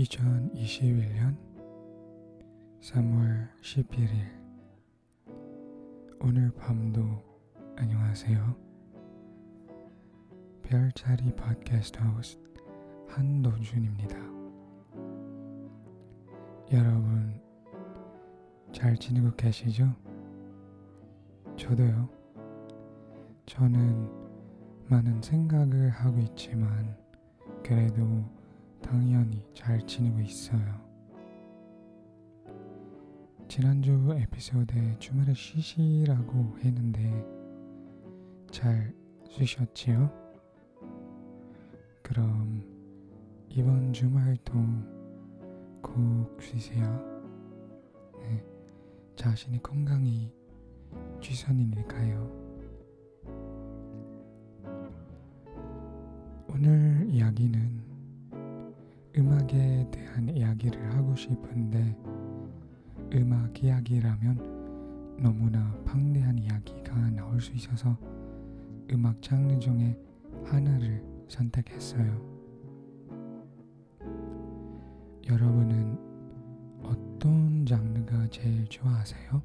2021년 3월 11일 오늘 밤도 안녕하세요. 별자리 팟캐스트 호스트 한도준입니다. 여러분 잘 지내고 계시죠? 저도요. 저는 많은 생각을 하고 있지만 그래도 당연히 잘 지내고 있어요. 지난주 에피소드에 주말에 쉬시라고 했는데 잘 쉬셨지요? 그럼 이번 주말도 꼭 쉬세요. 네, 자신의 건강이 최선이니까요. 오늘 이야기는 음악에 대한 이야기를 하고 싶은데 음악 이야기라면 너무나 방대한 이야기가 나올 수 있어서 음악 장르 중에 하나를 선택했어요. 여러분은 어떤 장르가 제일 좋아하세요?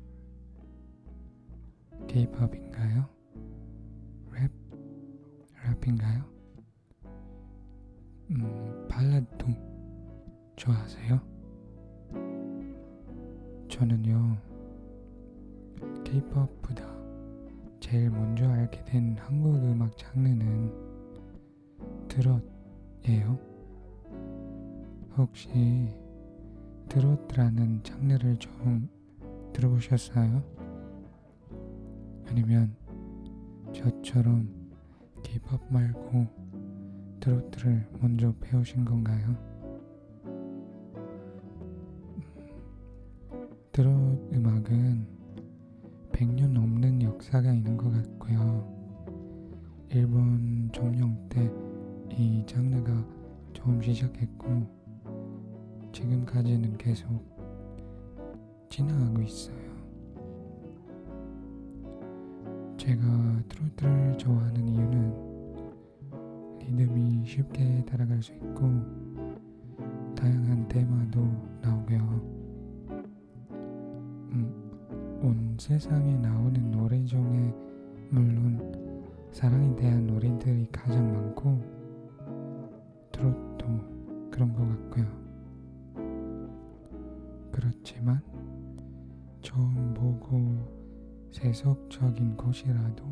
K-팝인가요? 랩? 랩인가요? K-팝보다 제일 먼저 알게 된 한국 음악 장르는 드롯이에요. 혹시 드롯이라는 장르를 좀 들어보셨어요? 아니면 저처럼 K-팝 말고 드로트를 먼저 배우신 건가요? 드롯 음악은 100년 넘는 역사가 있는 것 같고요. 일본 점령 때 이 장르가 처음 시작했고 지금까지는 계속 진화하고 있어요. 제가 트로트를 좋아하는 이유는 리듬이 쉽게 따라갈 수 있고 다양한 테마도 나오고요. 음, 온 세상에 나오는 노래 중에 물론 사랑에 대한 노래들이 가장 많고 트로트도 그런 것 같고요. 그렇지만 처음 보고 세속적인 곳이라도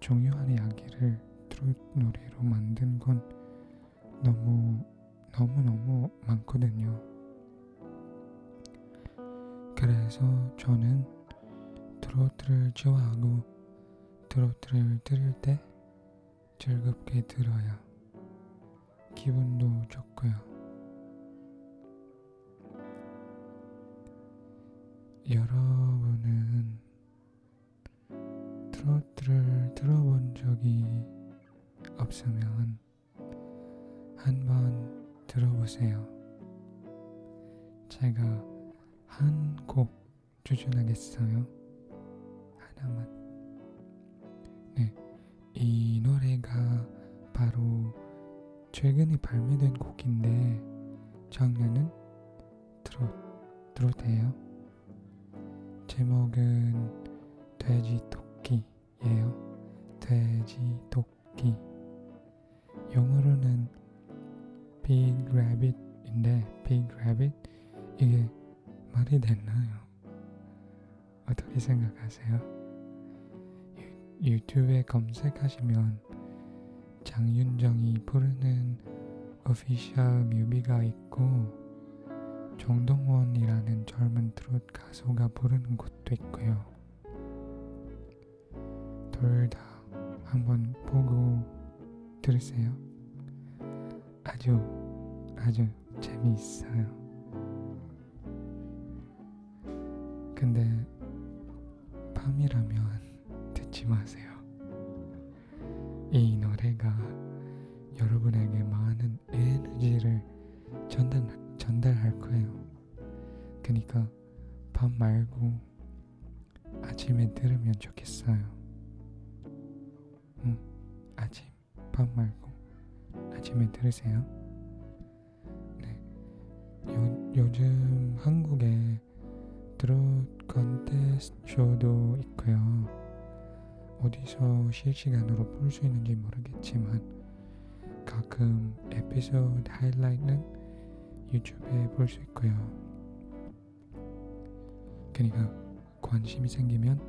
중요한 이야기를 트롯 노래로 만든 건 너무 너무 너무 많거든요. 그래서 저는 트로트를 좋아하고 트로트를 들을 때 즐겁게 들어야 기분도 좋고요. 여러분은 트로트를 들어본 적이 없으면 한번 들어보세요. 제가 한 곡 추천하겠어요. 하나만. 네, 이 노래가 바로 최근에 발매된 곡인데 장르는 트롯, 트롯이에요. 제목은 돼지 토끼예요. 돼지 토끼. 영어로는 Big Rabbit인데 Big Rabbit 이게 말이 됐나요? 어떻게 생각하세요? 유, 유튜브에 검색하시면 장윤정이 부르는 오피셜 뮤비가 있고 정동원이라는 젊은 트롯 가수가 부르는 곳도 있고요. 둘 다 한번 보고 들으세요. 아주 아주 재미있어요. 근데 밤이라면 듣지 마세요. 이 노래가 여러분에게 많은 에너지를 전달, 전달할 거예요. 그니까 밤 말고 아침에 들으면 좋겠어요. 응, 아침, 밤 말고 아침에 들으세요. 네, 요즘 한국에 트롯 컨테스트 쇼도 있고요. 어디서 실시간으로 볼 수 있는지 모르겠지만 가끔 에피소드 하이라이트는 유튜브에 볼 수 있고요. 그러니까 관심이 생기면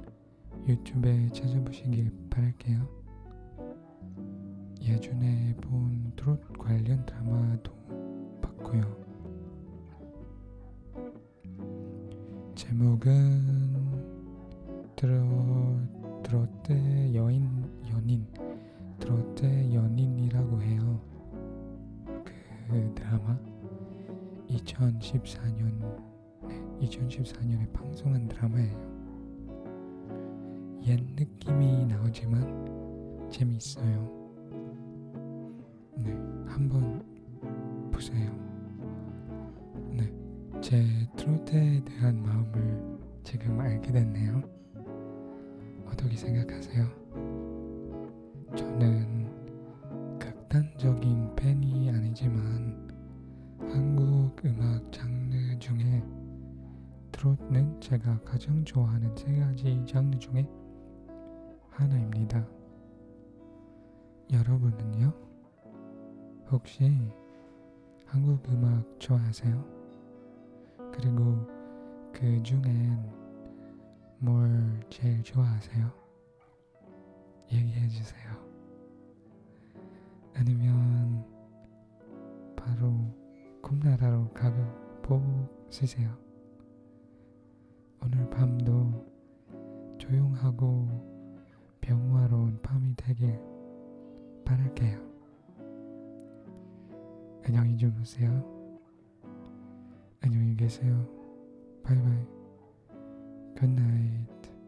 유튜브에 찾아보시길 바랄게요. 예전에 본 트롯 관련 드라마도 봤고요. 제목은 트롯 트롯대 여인 연인 트롯대 연인이라고 해요. 그 드라마 2014년 네, 2014년에 방송한 드라마예요. 옛 느낌이 나오지만 재미있어요. 네, 한번 보세요. 네, 제 트로트에 대한 마음을 지금 알게 됐네요. 어떻게 생각하세요? 저는 극단적인 팬이 아니지만 한국 음악 장르 중에 트로트는 제가 가장 좋아하는 세 가지 장르 중에 하나입니다. 여러분은요? 혹시 한국 음악 좋아하세요? 그리고 그 중엔 뭘 제일 좋아하세요? 얘기해 주세요. 아니면 바로 꿈나라로 가고 복 쓰세요. 오늘 밤도 조용하고 평화로운 밤이 되길 바랄게요. 안녕히 주무세요. 안녕히 계세요. 바이바이. Good night.